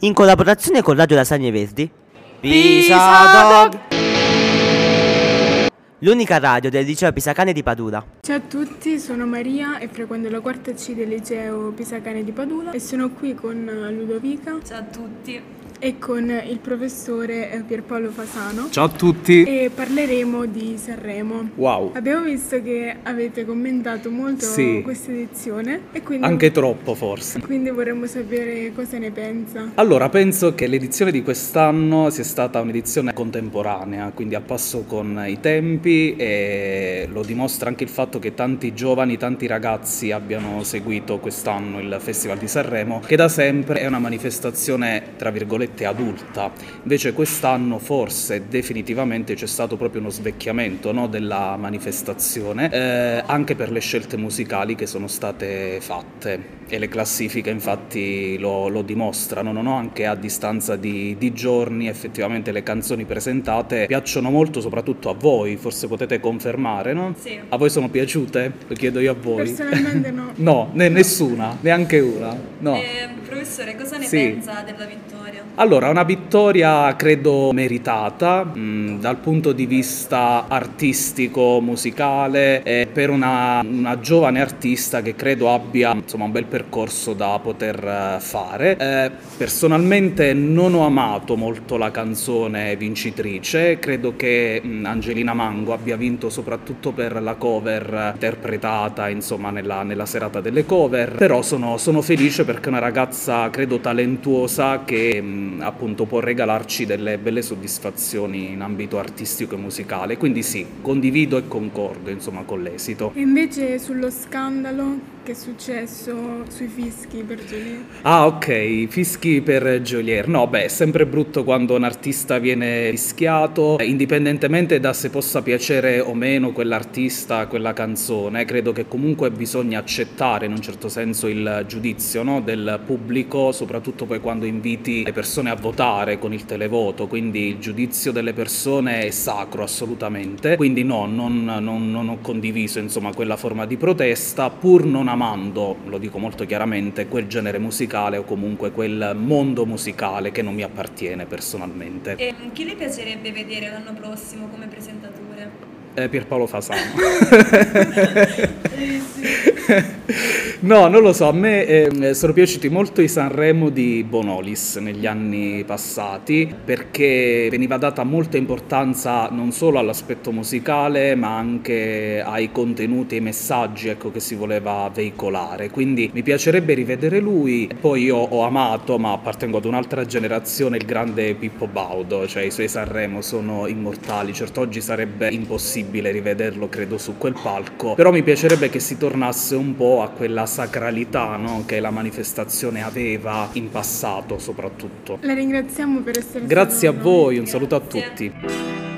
in collaborazione con Radio Lasagne Verdi. Pisa Dog! L'unica radio del liceo Pisacane di Padula. Ciao a tutti, sono Maria e frequento la quarta C del liceo Pisacane di Padula e sono qui con Ludovica. Ciao a tutti e con il professore eh, Pierpaolo Fasano. Ciao a tutti! E parleremo di Sanremo. Wow! Abbiamo visto che avete commentato molto sì. questa edizione. E quindi, Anche troppo forse. Quindi vorremmo sapere cosa ne pensa. Allora, penso che l'edizione di quest'anno sia stata un'edizione contemporanea, quindi a passo con i tempi e lo dimostra anche il fatto che tanti giovani, tanti ragazzi abbiano seguito quest'anno il Festival di Sanremo, che da sempre è una manifestazione, tra virgolette, virgolette adulta. Invece quest'anno forse definitivamente c'è stato proprio uno svecchiamento no, della manifestazione, eh, anche per le scelte musicali che sono state fatte e le classifiche infatti lo, lo dimostrano, no? anche a distanza di, di, giorni effettivamente le canzoni presentate piacciono molto soprattutto a voi, forse potete confermare, no? Sì. A voi sono piaciute? Lo chiedo io a voi. Personalmente no. no, ne, nessuna, neanche una. No. Eh, professore, cosa ne sì. pensa della vittoria? Allora, una vittoria credo meritata mh, mm, dal punto di vista artistico, musicale, e per una, una, giovane artista che credo abbia insomma, un bel percorso da poter eh, fare. Eh, personalmente non ho amato molto la canzone vincitrice, credo che mh, mm, Angelina Mango abbia vinto soprattutto per la cover interpretata insomma, nella, nella serata delle cover, però sono, sono, felice perché è una ragazza credo talentuosa che mh, mm, appunto può regalarci delle belle soddisfazioni in ambito artistico e musicale. Quindi sì, condivido e concordo insomma con l'esito. E invece sullo scandalo che è successo sui fischi per Joliet? Ah, ok, fischi per Joliet. No, beh, è sempre brutto quando un artista viene fischiato, indipendentemente da se possa piacere o meno quell'artista, quella canzone. Credo che comunque bisogna accettare in un certo senso il giudizio no? del pubblico, soprattutto poi quando inviti le persone a votare con il televoto. Quindi il giudizio delle persone è sacro assolutamente. Quindi no, non, non, non ho condiviso insomma quella forma di protesta, pur non amando, lo dico molto chiaramente, quel genere musicale o comunque quel mondo musicale che non mi appartiene personalmente. E chi le piacerebbe vedere l'anno prossimo come presentatore? Eh, Pierpaolo Fasano. no, non lo so, a me eh, sono piaciuti molto i Sanremo di Bonolis negli anni passati perché veniva data molta importanza non solo all'aspetto musicale ma anche ai contenuti e ai messaggi ecco, che si voleva veicolare. Quindi mi piacerebbe rivedere lui. Poi io ho amato, ma appartengo ad un'altra generazione, il grande Pippo Baudo, cioè i suoi Sanremo sono immortali. Certo oggi sarebbe impossibile possibile rivederlo, credo, su quel palco. Però mi piacerebbe che si tornasse un po' a quella sacralità no? che la manifestazione aveva in passato, soprattutto. La ringraziamo per essere Grazie a voi, un saluto a tutti.